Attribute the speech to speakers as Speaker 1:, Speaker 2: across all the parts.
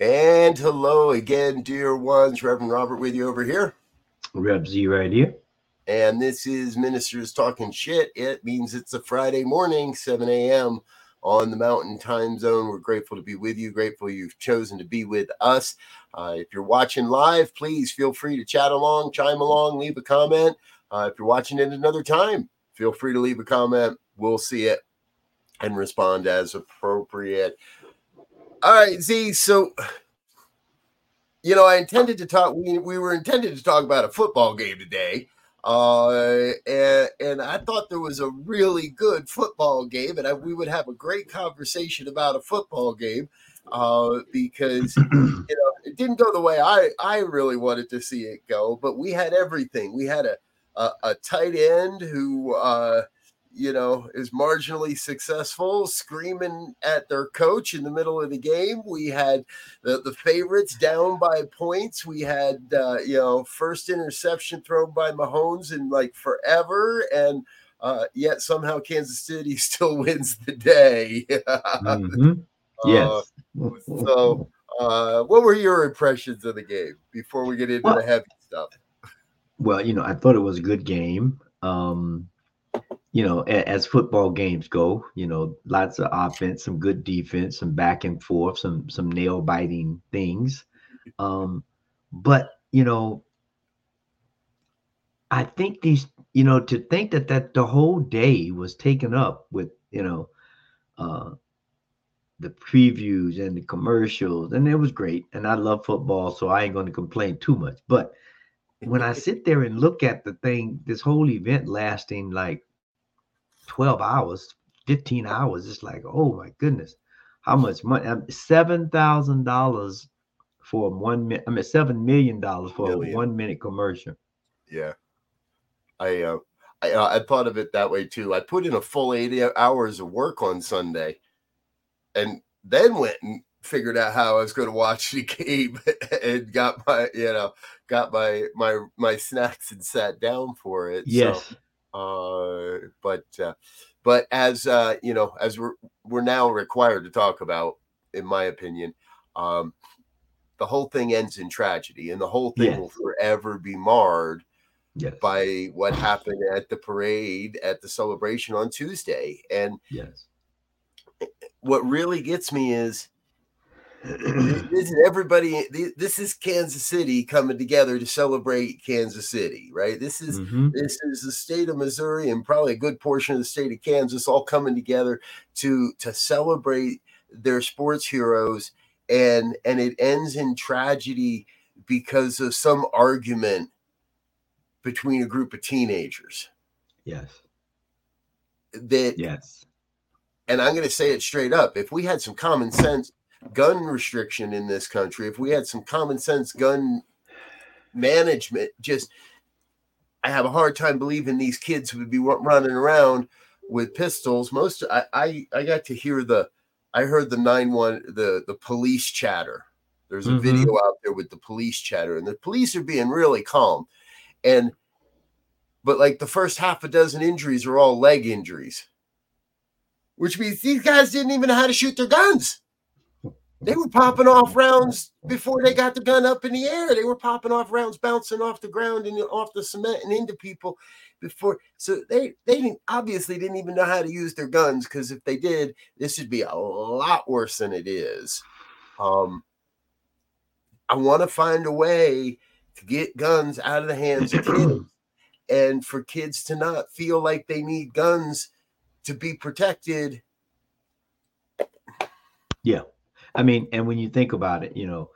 Speaker 1: And hello again, dear ones. Reverend Robert with you over here.
Speaker 2: Rev Z right here.
Speaker 1: And this is Ministers Talking Shit. It means it's a Friday morning, 7 a.m. on the Mountain Time Zone. We're grateful to be with you. Grateful you've chosen to be with us. Uh, if you're watching live, please feel free to chat along, chime along, leave a comment. Uh, if you're watching it another time, feel free to leave a comment. We'll see it and respond as appropriate. All right, Z. So, you know, I intended to talk. We, we were intended to talk about a football game today, uh, and and I thought there was a really good football game, and I, we would have a great conversation about a football game, uh, because you know it didn't go the way I I really wanted to see it go, but we had everything. We had a a, a tight end who. Uh, you know, is marginally successful, screaming at their coach in the middle of the game. We had the, the favorites down by points. We had, uh, you know, first interception thrown by Mahomes in like forever. And uh, yet somehow Kansas City still wins the day.
Speaker 2: mm-hmm. Yes.
Speaker 1: Uh, so, uh, what were your impressions of the game before we get into
Speaker 2: well,
Speaker 1: the heavy stuff?
Speaker 2: Well, you know, I thought it was a good game. Um, you know, as football games go, you know, lots of offense, some good defense, some back and forth, some some nail biting things. Um, but you know, I think these, you know, to think that that the whole day was taken up with, you know, uh, the previews and the commercials, and it was great. And I love football, so I ain't going to complain too much. But when I sit there and look at the thing, this whole event lasting like 12 hours, 15 hours. It's like, oh my goodness, how much money? Seven thousand dollars for one minute. I mean, seven million dollars for Million. a one minute commercial.
Speaker 1: Yeah, I uh, I uh, I thought of it that way too. I put in a full 80 hours of work on Sunday, and then went and figured out how I was going to watch the game and got my you know got my my my snacks and sat down for it.
Speaker 2: Yes.
Speaker 1: So, uh, but uh, but as uh, you know, as we're we're now required to talk about, in my opinion, um, the whole thing ends in tragedy, and the whole thing yes. will forever be marred yes. by what happened at the parade at the celebration on Tuesday. And
Speaker 2: yes,
Speaker 1: what really gets me is this is everybody this is kansas city coming together to celebrate kansas city right? This is mm-hmm. this is the state of missouri and probably a good portion of the state of kansas all coming together to to celebrate their sports heroes. And and it ends in tragedy because of some argument between a group of teenagers.
Speaker 2: Yes.
Speaker 1: That
Speaker 2: yes.
Speaker 1: and i'm going to say it straight up if we had some common sense gun restriction in this country, if we had some common sense gun management, just I have a hard time believing these kids would be running around with pistols. Most I I, I got to hear the I heard the nine one the the police chatter. There's a mm-hmm. video out there with the police chatter, and the police are being really calm. And but like the first half a dozen injuries are all leg injuries, which means these guys didn't even know how to shoot their guns. They were popping off rounds before they got the gun up in the air. They were popping off rounds, bouncing off the ground and off the cement and into people before. So they they didn't obviously didn't even know how to use their guns because if they did, this would be a lot worse than it is. Um, I want to find a way to get guns out of the hands of kids and for kids to not feel like they need guns to be protected.
Speaker 2: Yeah. I mean, and when you think about it, you know,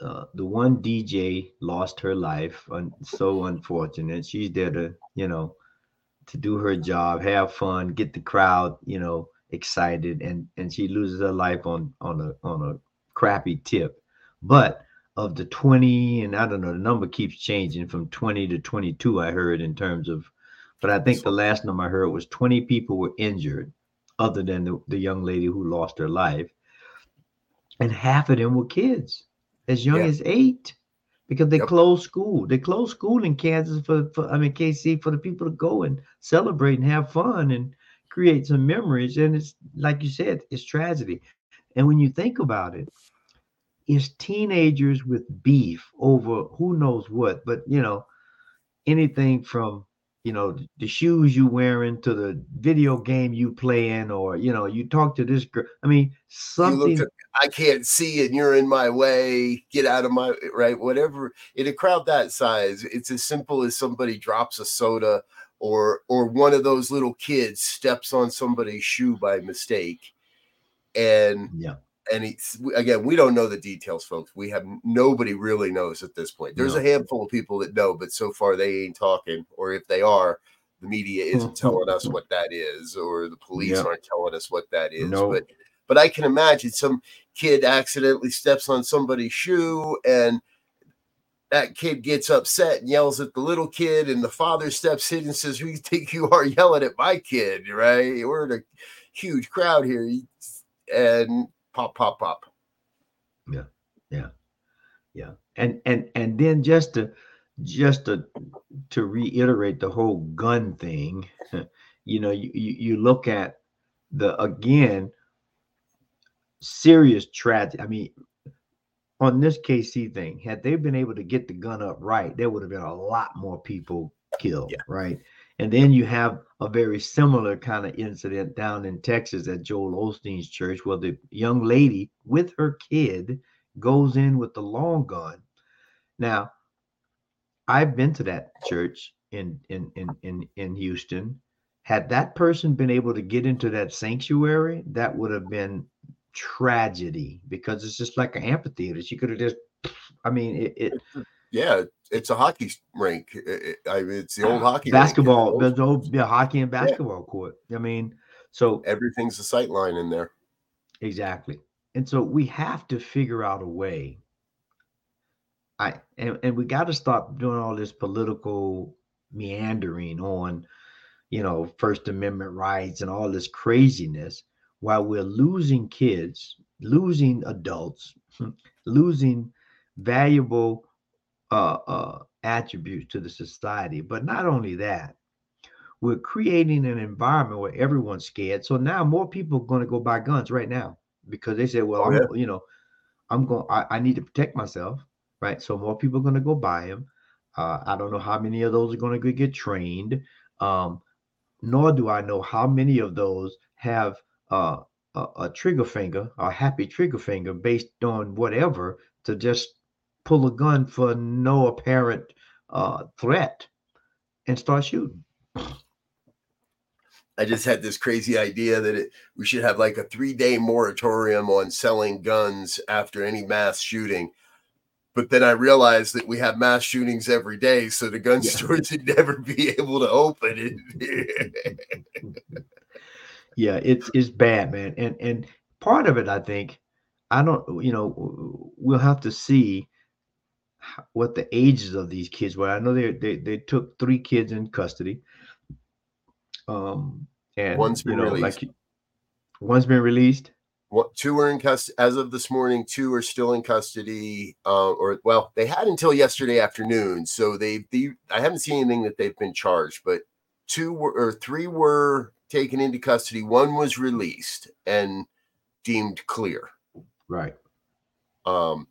Speaker 2: uh, the one DJ lost her life, and so unfortunate. She's there to, you know, to do her job, have fun, get the crowd, you know, excited, and and she loses her life on on a on a crappy tip. But of the 20, and I don't know, the number keeps changing from 20 to 22, I heard in terms of, but I think the last number I heard was 20 people were injured, other than the, the young lady who lost her life. And half of them were kids as young yeah. as eight because they yep. closed school. They closed school in Kansas for, for, I mean, KC for the people to go and celebrate and have fun and create some memories. And it's like you said, it's tragedy. And when you think about it, it, is teenagers with beef over who knows what, but you know, anything from you know the shoes you wearing to the video game you playing, or you know, you talk to this girl. I mean, something.
Speaker 1: I can't see and you're in my way. Get out of my right. Whatever in a crowd that size, it's as simple as somebody drops a soda or or one of those little kids steps on somebody's shoe by mistake and
Speaker 2: yeah
Speaker 1: and again, we don't know the details, folks. We have nobody really knows at this point. There's no. a handful of people that know, but so far they ain't talking, or if they are, the media hmm. isn't telling us what that is, or the police yeah. aren't telling us what that is. No. But but I can imagine some kid accidentally steps on somebody's shoe and that kid gets upset and yells at the little kid, and the father steps in and says, Who you think you are yelling at my kid? Right? We're in a huge crowd here. And pop, pop, pop.
Speaker 2: Yeah, yeah, yeah. And and and then just to just to to reiterate the whole gun thing, you know, you you, you look at the again serious tragedy. I mean, on this KC thing, had they been able to get the gun up right, there would have been a lot more people killed, yeah. right? And then you have a very similar kind of incident down in Texas at Joel Osteen's church, where the young lady with her kid goes in with the long gun. Now, I've been to that church in in in in, in Houston. Had that person been able to get into that sanctuary, that would have been tragedy because it's just like an amphitheater. She could have just, I mean, it, it
Speaker 1: yeah, it's a hockey rink. It, I mean, it's the old ah, hockey
Speaker 2: basketball. Rink. There's old yeah, hockey and basketball yeah. court. I mean, so
Speaker 1: everything's a sight line in there.
Speaker 2: Exactly, and so we have to figure out a way. I and, and we got to stop doing all this political meandering on, you know, First Amendment rights and all this craziness while we're losing kids, losing adults, losing valuable uh, uh, attributes to the society. But not only that, we're creating an environment where everyone's scared. So now more people are going to go buy guns right now because they say, well, oh, I'm, you know, I'm going, I, I, need to protect myself, right? So more people are going to go buy them. Uh, I don't know how many of those are going to get trained. Um, nor do I know how many of those have uh, a, a trigger finger, a happy trigger finger based on whatever to just pull a gun for no apparent uh, threat and start shooting.
Speaker 1: I just had this crazy idea that it, we should have like a three day moratorium on selling guns after any mass shooting. But then I realized that we have mass shootings every day, so the gun yeah. stores would never be able to open it.
Speaker 2: yeah, it's it's bad, man. And and part of it, I think, I don't, you know, we'll have to see what the ages of these kids were. I know they they they took three kids in custody. Um, and
Speaker 1: one's been you know, released. Like,
Speaker 2: one's been released.
Speaker 1: What two were in custody as of this morning? Two are still in custody, uh, or well, they had until yesterday afternoon. So they, they, I haven't seen anything that they've been charged, but two were, or three were taken into custody. One was released and deemed clear.
Speaker 2: Right.
Speaker 1: Um,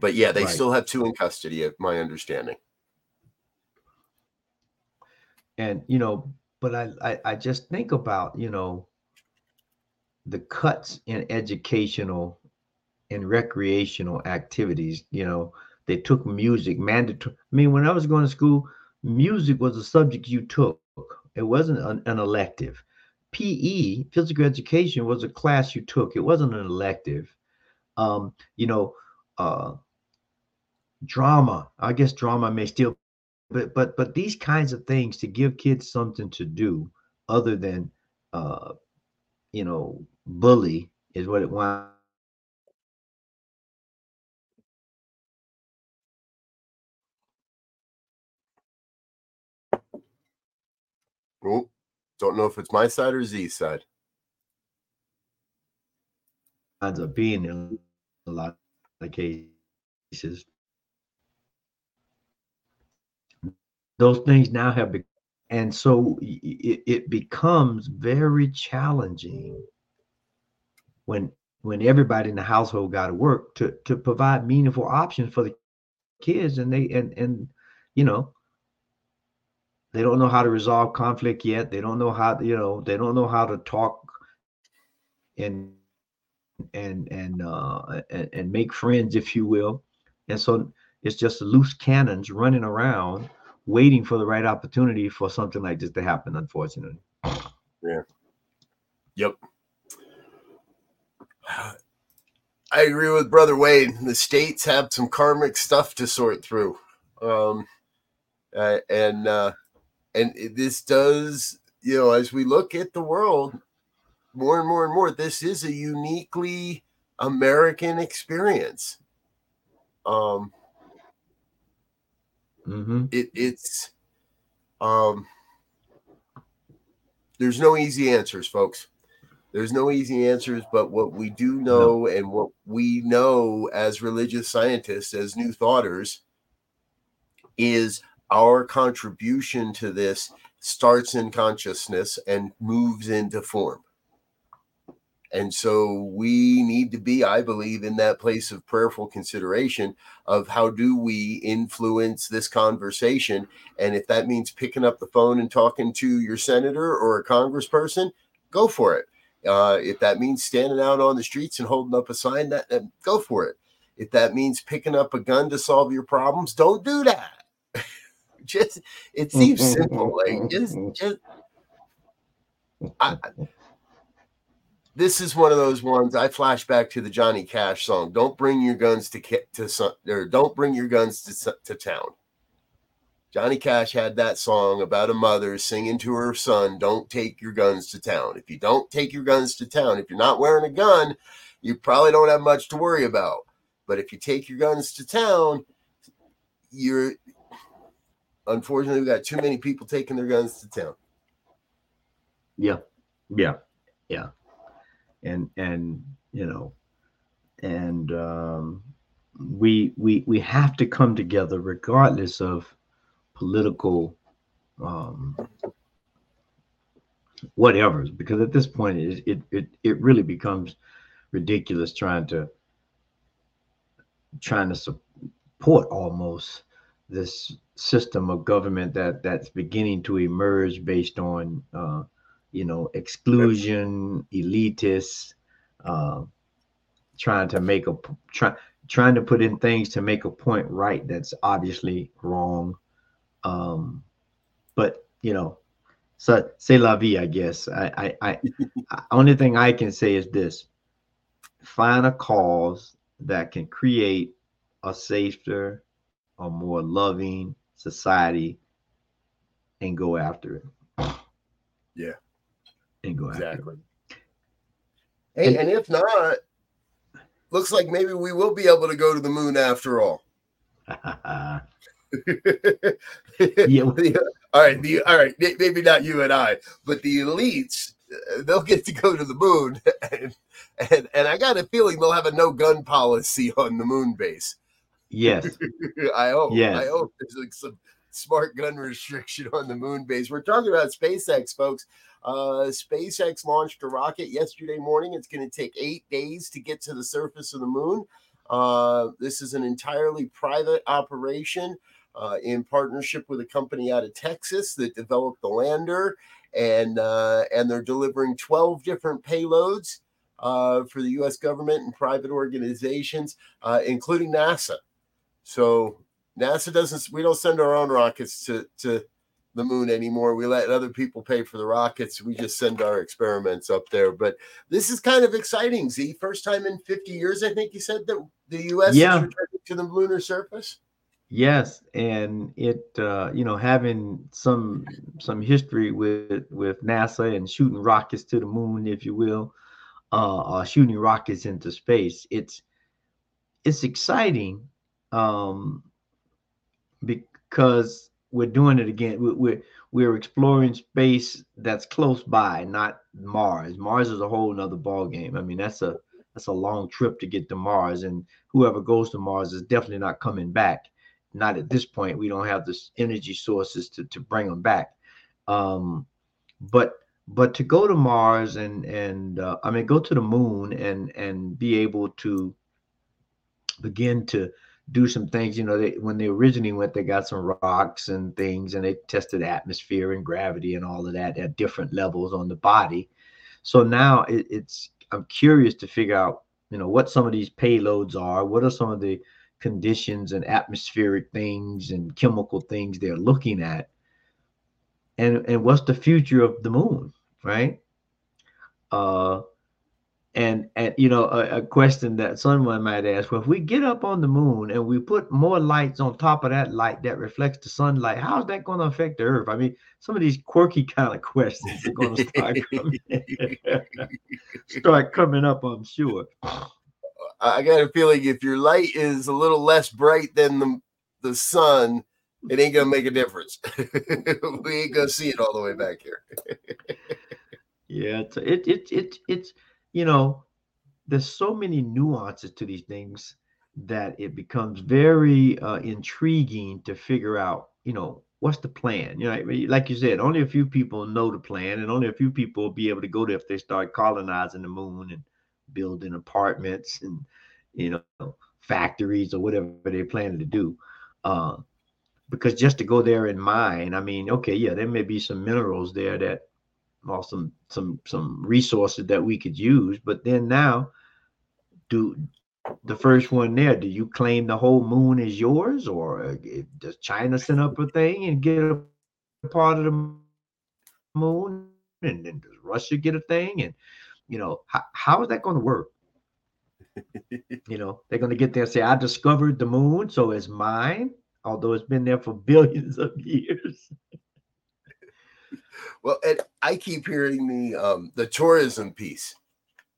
Speaker 1: but yeah, they
Speaker 2: Right.
Speaker 1: still have two in custody, at my understanding.
Speaker 2: and you know but I, I i just think about you know the cuts in educational and recreational activities you know they took music mandatory i mean when i was going to school music was a subject you took it wasn't an, an elective pe physical education was a class you took it wasn't an elective um you know uh drama i guess drama may still but but but these kinds of things to give kids something to do other than uh you know bully is what it wants
Speaker 1: Oh, don't know if it's my side or Z's side.
Speaker 2: Ends up being in a lot of cases those things now have be- and so it, it becomes very challenging when when everybody in the household got to work to to provide meaningful options for the kids and they and and you know they don't know how to resolve conflict yet they don't know how you know they don't know how to talk and and and uh and, and make friends if you will. And so it's just loose cannons running around waiting for the right opportunity for something like this to happen unfortunately Yeah.
Speaker 1: Yep. I agree with Brother Wade. The states have some karmic stuff to sort through. Um, uh, and uh, and this does, you know, as we look at the world more and more and more, this is a uniquely American experience. Um,
Speaker 2: hmm
Speaker 1: it, it's um there's no easy answers folks. There's no easy answers but what we do know and what we know as religious scientists as new thoughters is our contribution to this starts in consciousness and moves into form and so we need to be i believe in that place of prayerful consideration of how do we influence this conversation? And if that means picking up the phone and talking to your senator or a congressperson go for it. Uh, if that means standing out on the streets and holding up a sign that, that go for it. If that means picking up a gun to solve your problems don't do that. Just it seems simple like just just I, this is one of those ones I flash back to the Johnny Cash song. Don't bring your guns to to some, or don't bring your guns to to town. Johnny Cash had that song about a mother singing to her son, "Don't take your guns to town. If you don't take your guns to town, if you're not wearing a gun, you probably don't have much to worry about. But if you take your guns to town, you're unfortunately we got too many people taking their guns to town.
Speaker 2: Yeah, yeah, yeah, and and you know, and um, we we we have to come together regardless of political um, whatever, because at this point it it it, it really becomes ridiculous trying to trying to support almost this system of government that that's beginning to emerge based on uh, you know exclusion elitists uh, trying to make a try, trying to put in things to make a point right that's obviously wrong. Um, but you know so c'est la vie i guess. I i, I I only thing i can say is this. Find a cause that can create a safer a more loving society and go after it.
Speaker 1: Yeah.
Speaker 2: And go
Speaker 1: Exactly. Hey, and if not, looks like maybe we will be able to go to the moon after all. yeah.
Speaker 2: yeah
Speaker 1: All right. The all right. Maybe not you and I, but the elites, uh, they'll get to go to the moon, and and, and I got a feeling they'll have a no gun policy on the moon base.
Speaker 2: yes
Speaker 1: I hope.
Speaker 2: Yes.
Speaker 1: I hope there's like some smart gun restriction on the moon base. We're talking about SpaceX, folks. Uh, SpaceX launched a rocket yesterday morning. It's going to take eight days to get to the surface of the moon. Uh, this is an entirely private operation uh, in partnership with a company out of Texas that developed the lander, and uh, and they're delivering 12 different payloads uh, for the U.S. government and private organizations, uh, including NASA. So NASA doesn't. We don't send our own rockets to to the moon anymore. We let other people pay for the rockets. We just send our experiments up there. But this is kind of exciting. Z, first time in 50 years, I think you said that the U.S.
Speaker 2: Yeah.
Speaker 1: is returning to the lunar surface.
Speaker 2: Yes, and it uh, you know having some some history with with NASA and shooting rockets to the moon, if you will, uh, or shooting rockets into space. It's it's exciting um, because we're doing it again. We- We're we're exploring space that's close by, not Mars. Mars is a whole nother ball game. I mean, that's a that's a long trip to get to Mars, and whoever goes to Mars is definitely not coming back. Not at this point. We don't have the energy sources to to bring them back. Um, but but to go to Mars and and uh, I mean go to the moon and and be able to begin to do some things. You know, they, when they originally went, they got some rocks and things, and they tested atmosphere and gravity and all of that at different levels on the body. So now it, it's I'm curious to figure out, you know, what some of these payloads are. What are some of the conditions and atmospheric things and chemical things they're looking at, and and what's the future of the moon, right? Uh, and and you know a, a question that someone might ask well if we get up on the moon and we put more lights on top of that light that reflects the sunlight how's that going to affect the earth i mean some of these quirky kind of questions are going to start coming start coming up i'm sure
Speaker 1: I got a feeling if your light is a little less bright than the the sun, it ain't gonna make a difference. we ain't gonna see it all the way back here.
Speaker 2: yeah it's it, it, it it's you know there's so many nuances to these things that it becomes very uh, intriguing to figure out you know what's the plan? You know like- you said only a few people know the plan and only a few people will be able to go there if they start colonizing the moon and building apartments and you know factories or whatever they're planning to do. Uh, because just to go there and mine i mean okay yeah there may be some minerals there that or some some some resources that we could use but then now do the first one there do you claim the whole moon is yours or uh, does china send up a thing and get a part of the moon? And then does russia get a thing? And you know how, how is that going to work? You know they're going to get there and say i discovered the moon so it's mine although it's been there for billions of years
Speaker 1: Well, and I keep hearing the um the tourism piece.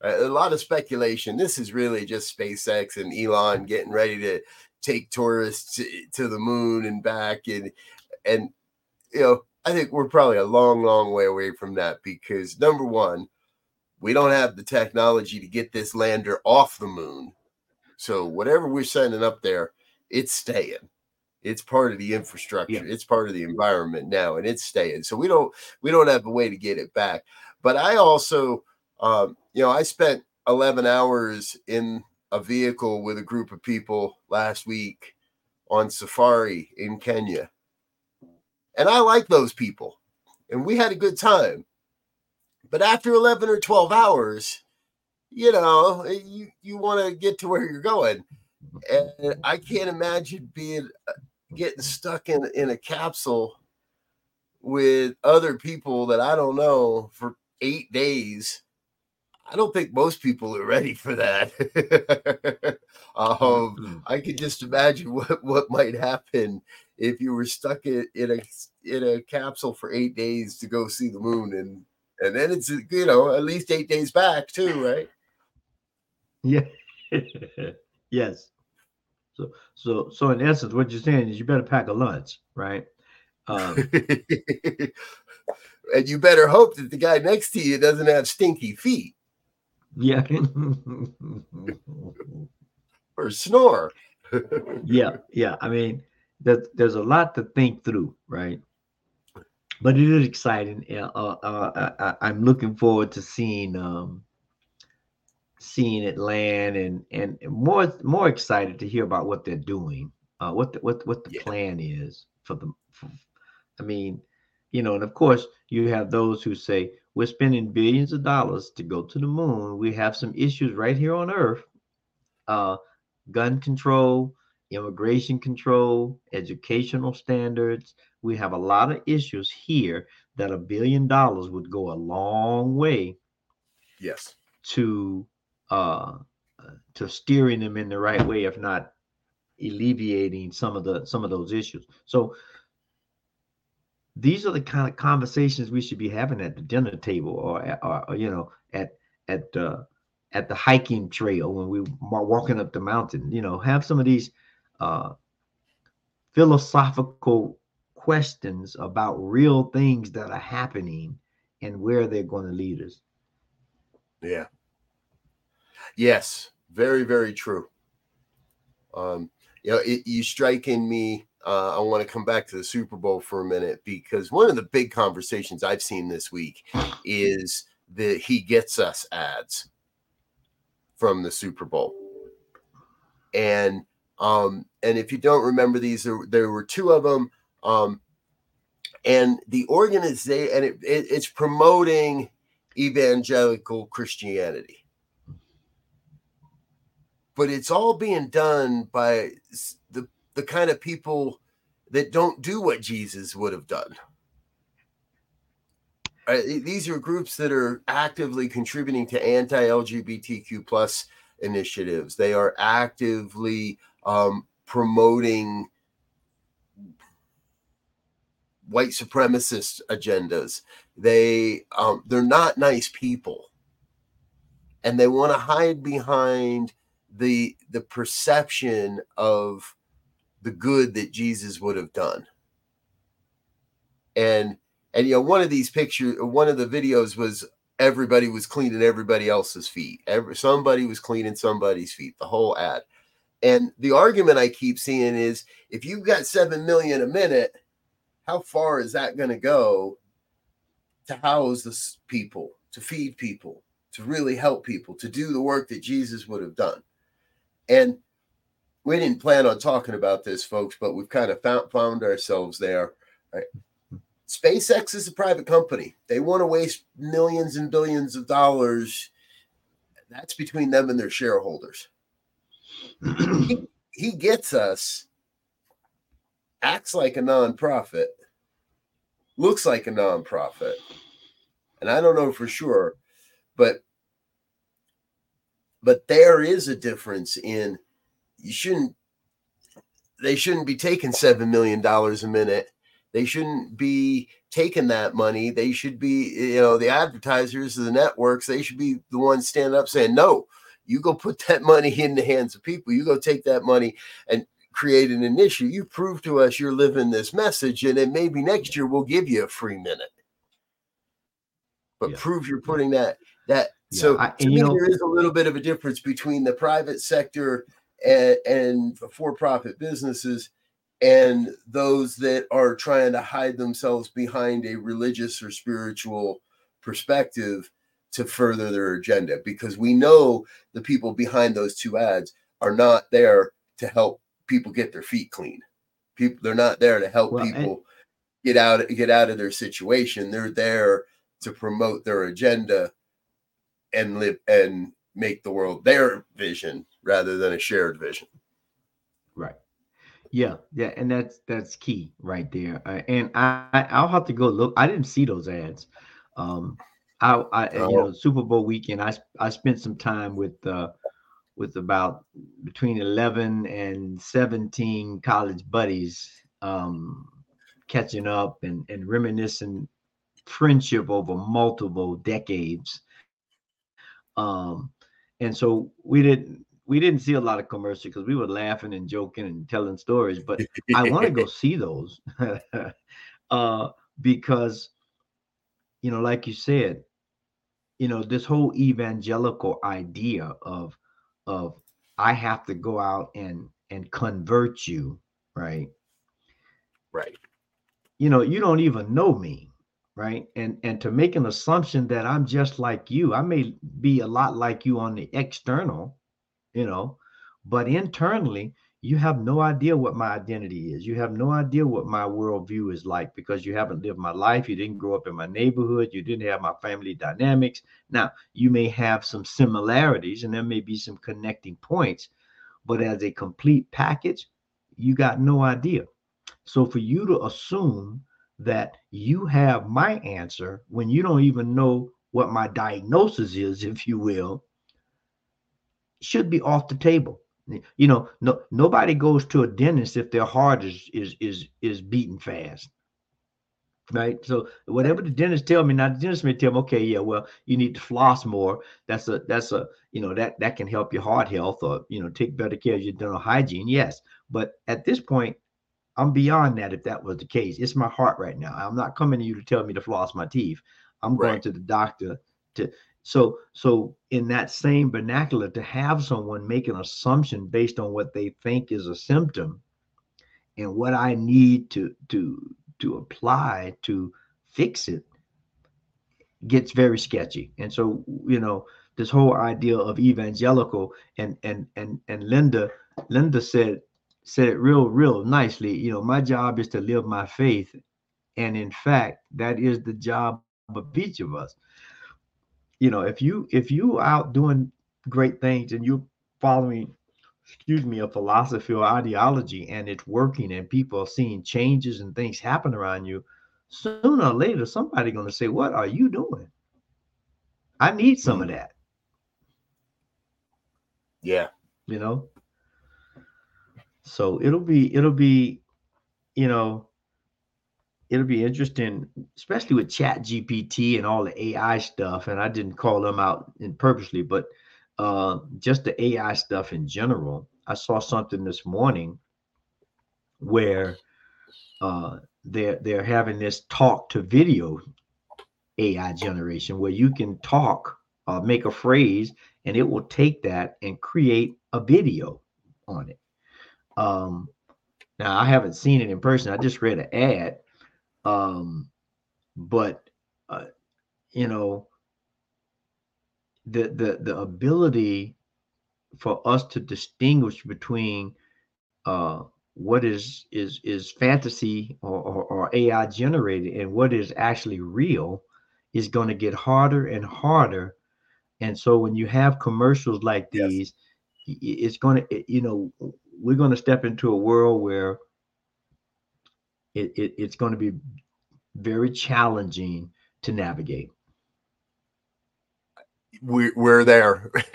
Speaker 1: A lot of speculation. This is really just SpaceX and Elon getting ready to take tourists to, to the moon and back, and and you know I think we're probably a long, long way away from that because number one, we don't have the technology to get this lander off the moon. So whatever we're sending up there, it's staying. It's part of the infrastructure.
Speaker 2: Yeah.
Speaker 1: It's part of the environment now, and it's staying. So we don't we don't have a way to get it back. But I also, um, you know, I spent 11 hours in a vehicle with a group of people last week on safari in Kenya, and I like those people, and we had a good time. But after 11 or 12 hours, you know, you you want to get to where you're going, and I can't imagine being uh, getting stuck in in a capsule with other people that I don't know for eight days. I don't think most people are ready for that. um,
Speaker 2: Mm.
Speaker 1: I could just imagine what, what might happen if you were stuck in, in a in a capsule for eight days to go see the moon, and and then it's you know at least eight days back too, right?
Speaker 2: Yeah. yes. So so so in essence, what you're saying is you better pack a lunch, right? Um,
Speaker 1: and you better hope that the guy next to you doesn't have stinky feet
Speaker 2: yeah.
Speaker 1: or snore.
Speaker 2: yeah. Yeah. I mean, that there's a lot to think through, right? But it is exciting. Uh, uh, I, am looking forward to seeing um, seeing it land, and and more more excited to hear about what they're doing, uh, what the, what what the yeah. plan is for the. For, I mean, you know, and of course you have those who say we're spending billions of dollars to go to the moon. We have some issues right here on Earth, uh, gun control, immigration control, educational standards. We have a lot of issues here that a billion dollars would go a long way.
Speaker 1: Yes.
Speaker 2: To uh, to steering them in the right way, if not alleviating some of the some of those issues. So these are the kind of conversations we should be having at the dinner table or, or, you know at at uh, at the hiking trail when we are walking up the mountain. You know have some of these uh, philosophical questions about real things that are happening and where they're going to lead us.
Speaker 1: Yeah yes very very true um you know it, you strike in me uh, I want to come back to the Super Bowl for a minute because one of the big conversations I've seen this week is the he gets us ads from the Super Bowl. And um and if you don't remember these there, there were two of them um and the organization and it, it, it's promoting evangelical Christianity. But it's all being done by the the kind of people that don't do what Jesus would have done. Uh, these are groups that are actively contributing to anti-LGBTQ plus initiatives. They are actively um, promoting white supremacist agendas. They um, they're not nice people, and they want to hide behind the the perception of the good that Jesus would have done. And and you know, one of these pictures, one of the videos was everybody was cleaning everybody else's feet. Every somebody was cleaning somebody's feet, the whole ad. And the argument I keep seeing is if you've got seven million a minute, how far is that going to go to house the people, to feed people, to really help people, to do the work that Jesus would have done? And we didn't plan on talking about this, folks, but we've kind of found, found ourselves there. Right? SpaceX is a private company. They want to waste millions and billions of dollars. That's between them and their shareholders. he, he gets us, acts like a nonprofit, looks like a nonprofit. And I don't know for sure, but but there is a difference in you shouldn't they shouldn't be taking seven million dollars a minute. They shouldn't be taking that money. They should be you know the advertisers the networks they should be the ones standing up saying no you go put that money in the hands of people. You go take that money and create an issue you prove to us you're living this message and then maybe next year we'll give you a free minute. But yeah. prove you're putting that that yeah, so I, to me know, there is a little bit of a difference between the private sector and, and for-profit businesses and those that are trying to hide themselves behind a religious or spiritual perspective to further their agenda because we know the people behind those two ads are not there to help people get their feet clean. People they're not there to help well, people and- get out get out of their situation. They're there to promote their agenda and live and make the world their vision rather than a shared vision.
Speaker 2: Right. Yeah, yeah, and that's that's key right there. Uh, and I I'll have to go look. I didn't see those ads. Um, I, I oh. you know Super Bowl weekend. I I spent some time with uh with about between eleven and seventeen college buddies, um, catching up and and reminiscing friendship over multiple decades. Um, and so we didn't we didn't see a lot of commercials because we were laughing and joking and telling stories. But I want to go see those uh, because, you know, like you said, you know, this whole evangelical idea of of I have to go out and and convert you, right?
Speaker 1: Right.
Speaker 2: You know, you don't even know me, right? And and to make an assumption that I'm just like you, I may be a lot like you on the external, you know, but internally, you have no idea what my identity is. You have no idea what my worldview is like because you haven't lived my life. You didn't grow up in my neighborhood. You didn't have my family dynamics. Now, you may have some similarities and there may be some connecting points, but as a complete package, you got no idea. So for you to assume that you have my answer when you don't even know what my diagnosis is, if you will, should be off the table you know, no nobody goes to a dentist if their heart is is is is beating fast. Right. So whatever the dentist tell me, now the dentist may tell me, okay, yeah, well, you need to floss more. That's a that's a you know that that can help your heart health or you know take better care of your dental hygiene. Yes. But at this point, I'm beyond that if that was the case. It's my heart right now. I'm not coming to you to tell me to floss my teeth. I'm right. going to the doctor to so, so in that same vernacular, to have someone make an assumption based on what they think is a symptom, and what I need to to to apply to fix it, gets very sketchy. And so, you know, this whole idea of evangelical and and and and Linda, Linda said said it real real nicely. You know, my job is to live my faith, and in fact, that is the job of each of us you know, if you if you out doing great things and you're following, excuse me, a philosophy or ideology and it's working and people are seeing changes and things happen around you, sooner or later somebody gonna say, What are you doing? I need some of mm. that.
Speaker 1: Yeah.
Speaker 2: You know? So it'll be it'll be, you know, it'll be interesting, especially with Chat GPT and all the AI stuff. And I didn't call them out in purposely, but uh, just the AI stuff in general. I saw something this morning where uh, they're they're having this talk to video AI generation where you can talk, uh, make a phrase, and it will take that and create a video on it. Um, now I haven't seen it in person. I just read an ad um, but uh, you know, the the the ability for us to distinguish between uh, what is is is fantasy or, or, or, AI generated and what is actually real is going to get harder and harder. And so when you have commercials like these, yes. it's going to you know we're going to step into a world where it, it, it's going to be very challenging to navigate.
Speaker 1: We, we're there.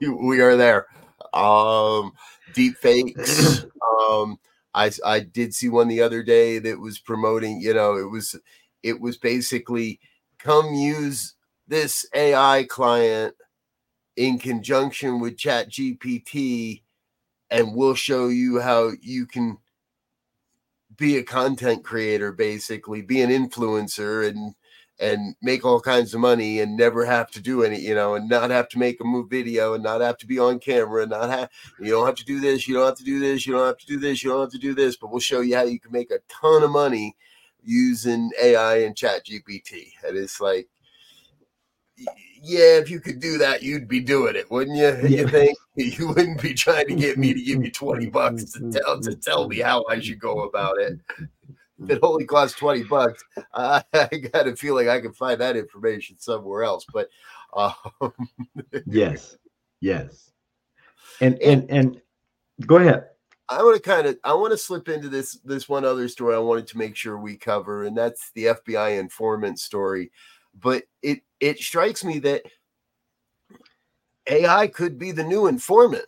Speaker 1: we are there. Um, deep fakes. Um, I, I did see one the other day that was promoting, you know, it was, it was basically come use this AI client in conjunction with chat GPT and we'll show you how you can be a content creator basically be an influencer and and make all kinds of money and never have to do any, you know, and not have to make a move video and not have to be on camera, and not have you don't have to do this, you don't have to do this, you don't have to do this, you don't have to do this, but we'll show you how you can make a ton of money using AI and chat GPT. And it's like yeah, if you could do that, you'd be doing it, wouldn't you? Yeah. You think you wouldn't be trying to get me to give you 20 bucks to mm, tell to mm, tell me how I should go about it. If it mm. only costs 20 bucks, I, I got a feeling I can find that information somewhere else. But um,
Speaker 2: yes, yes. And and and go ahead.
Speaker 1: I want to kind of I want to slip into this this one other story I wanted to make sure we cover, and that's the FBI informant story. But it it strikes me that AI could be the new informant.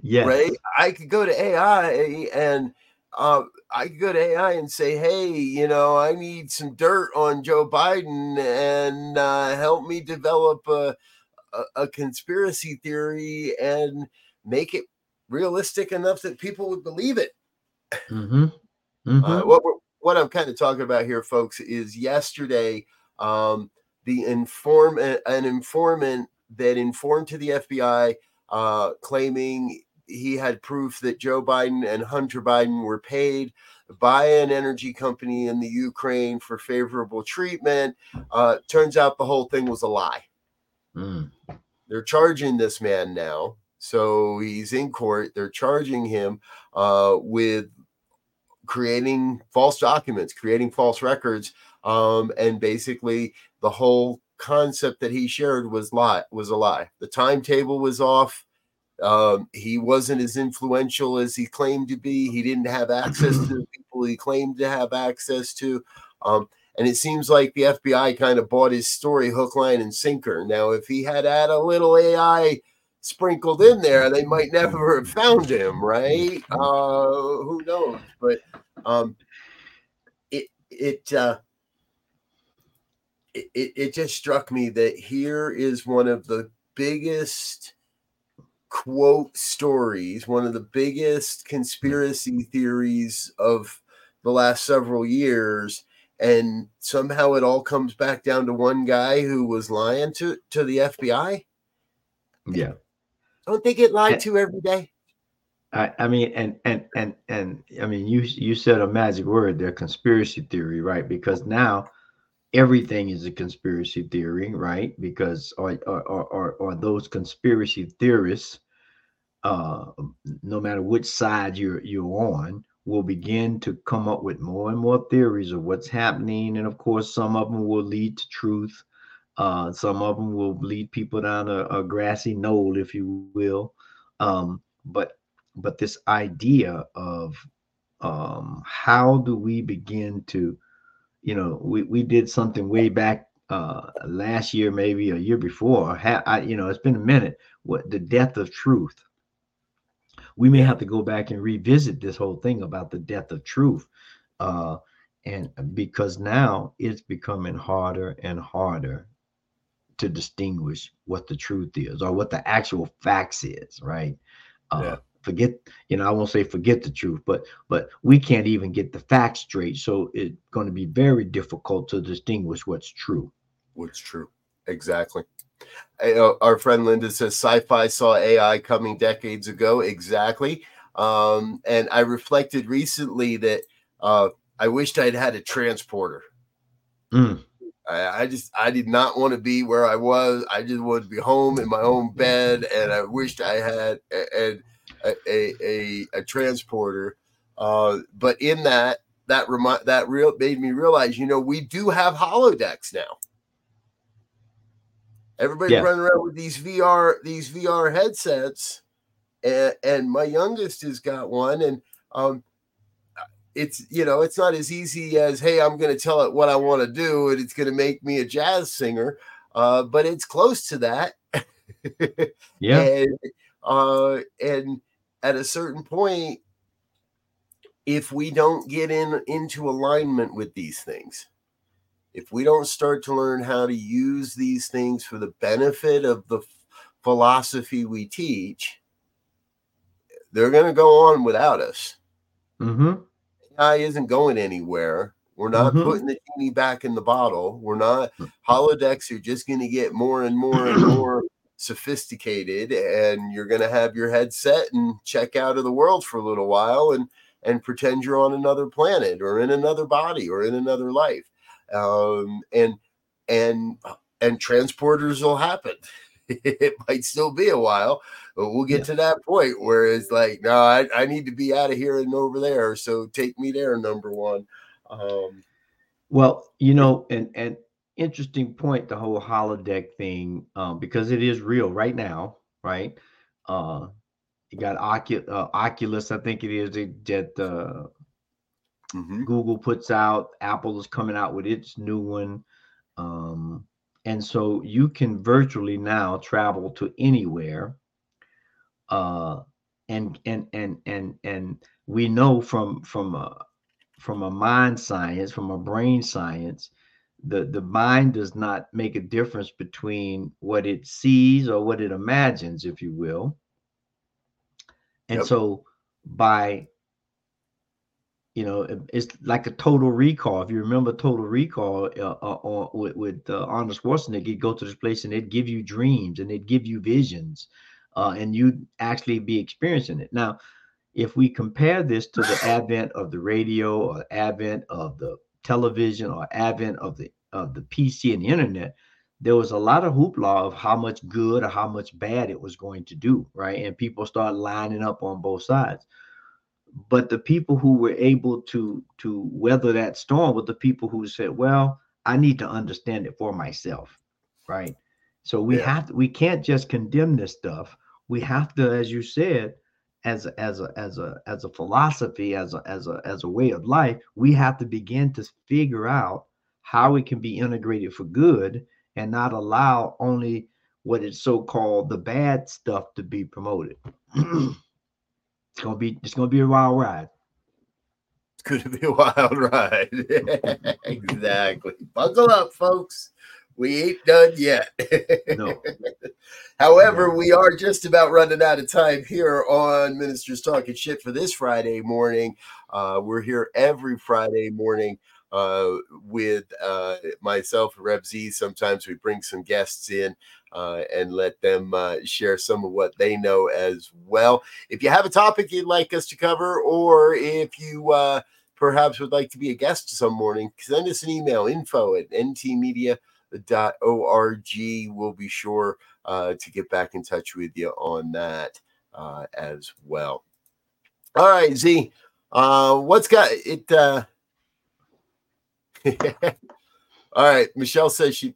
Speaker 2: Yeah.
Speaker 1: Right. I could go to AI and uh, I could go to AI and say, hey, you know, I need some dirt on Joe Biden and uh, help me develop a, a, a conspiracy theory and make it realistic enough that people would believe it.
Speaker 2: Mm-hmm. Mm-hmm.
Speaker 1: Uh, what, what I'm kind of talking about here, folks, is yesterday um, the informant, an informant that informed to the FBI, uh, claiming he had proof that Joe Biden and Hunter Biden were paid by an energy company in the Ukraine for favorable treatment. Uh, turns out the whole thing was a lie.
Speaker 2: Mm.
Speaker 1: They're charging this man now. So he's in court. They're charging him uh, with creating false documents, creating false records, um, and basically the whole concept that he shared was lie was a lie. The timetable was off. Um, he wasn't as influential as he claimed to be. He didn't have access to the people he claimed to have access to. Um, and it seems like the FBI kind of bought his story hook, line, and sinker. Now, if he had had a little AI sprinkled in there, they might never have found him, right? Uh, who knows? But um, it it, uh, it it just struck me that here is one of the biggest quote stories, one of the biggest conspiracy theories of the last several years and somehow it all comes back down to one guy who was lying to to the FBI.
Speaker 2: Yeah.
Speaker 1: Don't they get lied to every day?
Speaker 2: I, I mean, and and and and I mean, you you said a magic word there, conspiracy theory, right? Because now everything is a conspiracy theory, right? Because or or or, or those conspiracy theorists, uh, no matter which side you're you're on, will begin to come up with more and more theories of what's happening. And of course, some of them will lead to truth. Uh, some of them will lead people down a, a grassy knoll, if you will. Um, but but this idea of um, how do we begin to, you know, we, we did something way back uh, last year, maybe a year before. Ha- I, you know, it's been a minute. What the death of truth we may have to go back and revisit this whole thing about the death of truth. Uh, and because now it's becoming harder and harder to distinguish what the truth is or what the actual facts is, right? Uh, yeah. Forget, you know, I won't say forget the truth, but but we can't even get the facts straight. So it's going to be very difficult to distinguish what's true.
Speaker 1: What's true? Exactly. Uh, our friend Linda says sci-fi saw AI coming decades ago. Exactly. Um, and I reflected recently that uh, I wished I'd had a transporter.
Speaker 2: Mm.
Speaker 1: I, I, just I did not want to be where I was. I just wanted to be home in my own bed, and I wished I had a a, a, a, transporter. Uh, but in that that remind that real made me realize, you know, we do have holodecks now. Everybody's yeah. running around with these VR these VR headsets, and, and my youngest has got one, and um, it's you know it's not as easy as hey I'm going to tell it what I want to do and it's going to make me a jazz singer, uh, but it's close to that.
Speaker 2: yeah,
Speaker 1: and, uh, and at a certain point, if we don't get in into alignment with these things if we don't start to learn how to use these things for the benefit of the philosophy we teach, they're going to go on without us.
Speaker 2: Mm-hmm.
Speaker 1: AI isn't going anywhere. We're not mm-hmm. putting the genie back in the bottle. We're not holodecks are just going to get more and more and more sophisticated, and you're going to have your headset and check out of the world for a little while and and pretend you're on another planet or in another body or in another life um, and and and transporters will happen. it might still be a while, but we'll get yeah. to that point where it's like, no, I, I need to be out of here and over there. So take me there, number one. Um,
Speaker 2: well, you know, and and interesting point, the whole holodeck thing, um, because it is real right now, right? Uh, you got Oculus, uh, Oculus, I think it is that uh, Mm-hmm. Google puts out, Apple is coming out with its new one. Um, and so you can virtually now travel to anywhere. Uh, and and and and and we know from from a from a mind science, from a brain science, the the mind does not make a difference between what it sees or what it imagines, if you will. And yep. so by you know, it's like a total recall. If you remember Total Recall uh, uh, with, with uh, Arnold Schwarzenegger, he'd go to this place and they'd give you dreams and they'd give you visions. Uh, and you actually be experiencing it. Now, if we compare this to the advent of the radio or advent of the television or advent of the of the PC and the internet, there was a lot of hoopla of how much good or how much bad it was going to do, right? And people start lining up on both sides. But the people who were able to to weather that storm were the people who said, "Well, I need to understand it for myself," right? So we yeah. have to, we can't just condemn this stuff. We have to, as you said, as a, as a as a as a philosophy, as a as a as a way of life, we have to begin to figure out how it can be integrated for good and not allow only what is so-called the bad stuff to be promoted. it's gonna be it's gonna be a wild ride.
Speaker 1: It's gonna be a wild ride. exactly. Buckle up, folks. We ain't done yet. no. However, no. we are just about running out of time here on Ministers Talking Shit for this Friday morning. Uh, we're here every Friday morning uh, with uh, myself and Rev Z. Sometimes we bring some guests in uh, and let them uh, share some of what they know as well. If you have a topic you'd like us to cover, or if you uh, perhaps would like to be a guest some morning, send us an email info at ntmedia.org. We'll be sure uh, to get back in touch with you on that as well. All right, Z. what's got it? All right. Michelle says she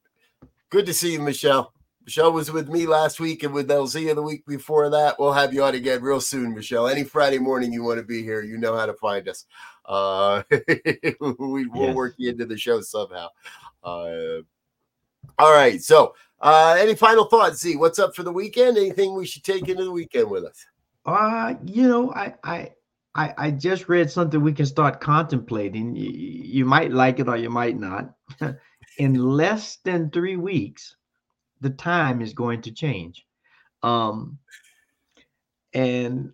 Speaker 1: good to see you, Michelle. Michelle was with me last week and with LZ the week before that. We'll have you on again real soon, Michelle. Any Friday morning you want to be here, you know how to find us. Uh, we will yes. work you into the show somehow. Uh, all right. So, uh, any final thoughts? Z, what's up for the weekend? Anything we should take into the weekend with us?
Speaker 2: Uh, you know, I, I, I, I just read something we can start contemplating. You, you might like it or you might not. In less than three weeks, the time is going to change. Um, and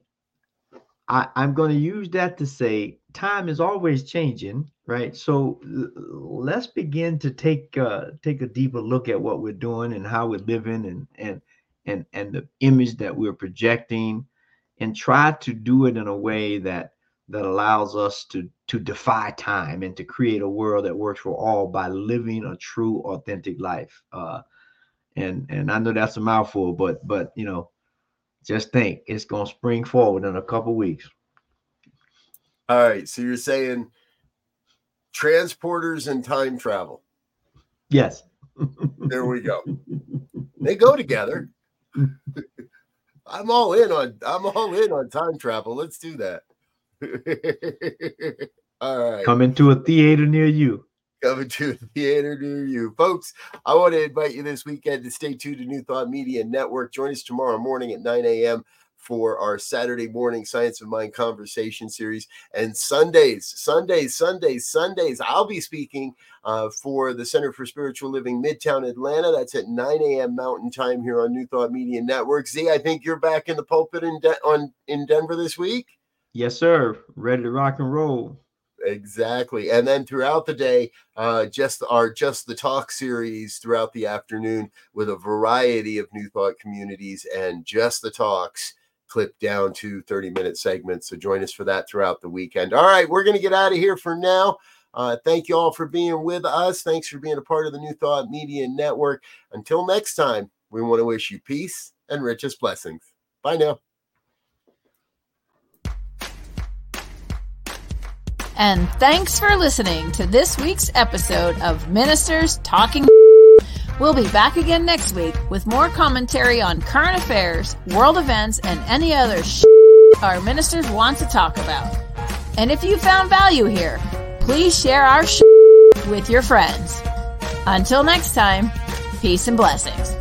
Speaker 2: I, I'm going to use that to say time is always changing, right? So let's begin to take uh, take a deeper look at what we're doing and how we're living and and and and the image that we're projecting and try to do it in a way that that allows us to to defy time and to create a world that works for all by living a true authentic life uh, and and i know that's a mouthful but but you know just think it's to spring forward in a couple weeks
Speaker 1: all right so you're saying transporters and time travel
Speaker 2: yes
Speaker 1: there we go they go together I'm all in on I'm all in on time travel. Let's do that. all right.
Speaker 2: Coming to a theater near you.
Speaker 1: Coming to a theater near you. Folks, I want to invite you this weekend to stay tuned to New Thought Media Network. Join us tomorrow morning at 9 a.m for our Saturday morning Science of Mind conversation series. And Sundays, Sundays, Sundays, Sundays, I'll be speaking uh, for the Center for Spiritual Living Midtown Atlanta. That's at 9 a.m. Mountain Time here on New Thought Media Network. Z, I think you're back in the pulpit in, De- on, in Denver this week.
Speaker 2: Yes, sir. Ready to rock and roll.
Speaker 1: Exactly. And then throughout the day, uh, just our Just the Talk series throughout the afternoon with a variety of New Thought communities and Just the Talks clipped down to 30 minute segments. So join us for that throughout the weekend. All right, we're going to get out of here for now. Uh, thank you all for being with us. Thanks for being a part of the New Thought Media Network. Until next time, we want to wish you peace and richest blessings. Bye now.
Speaker 3: And thanks for listening to this week's episode of Ministers Talking. We'll be back again next week with more commentary on current affairs, world events, and any other sh- our ministers want to talk about. And if you found value here, please share our sh- with your friends. Until next time, peace and blessings.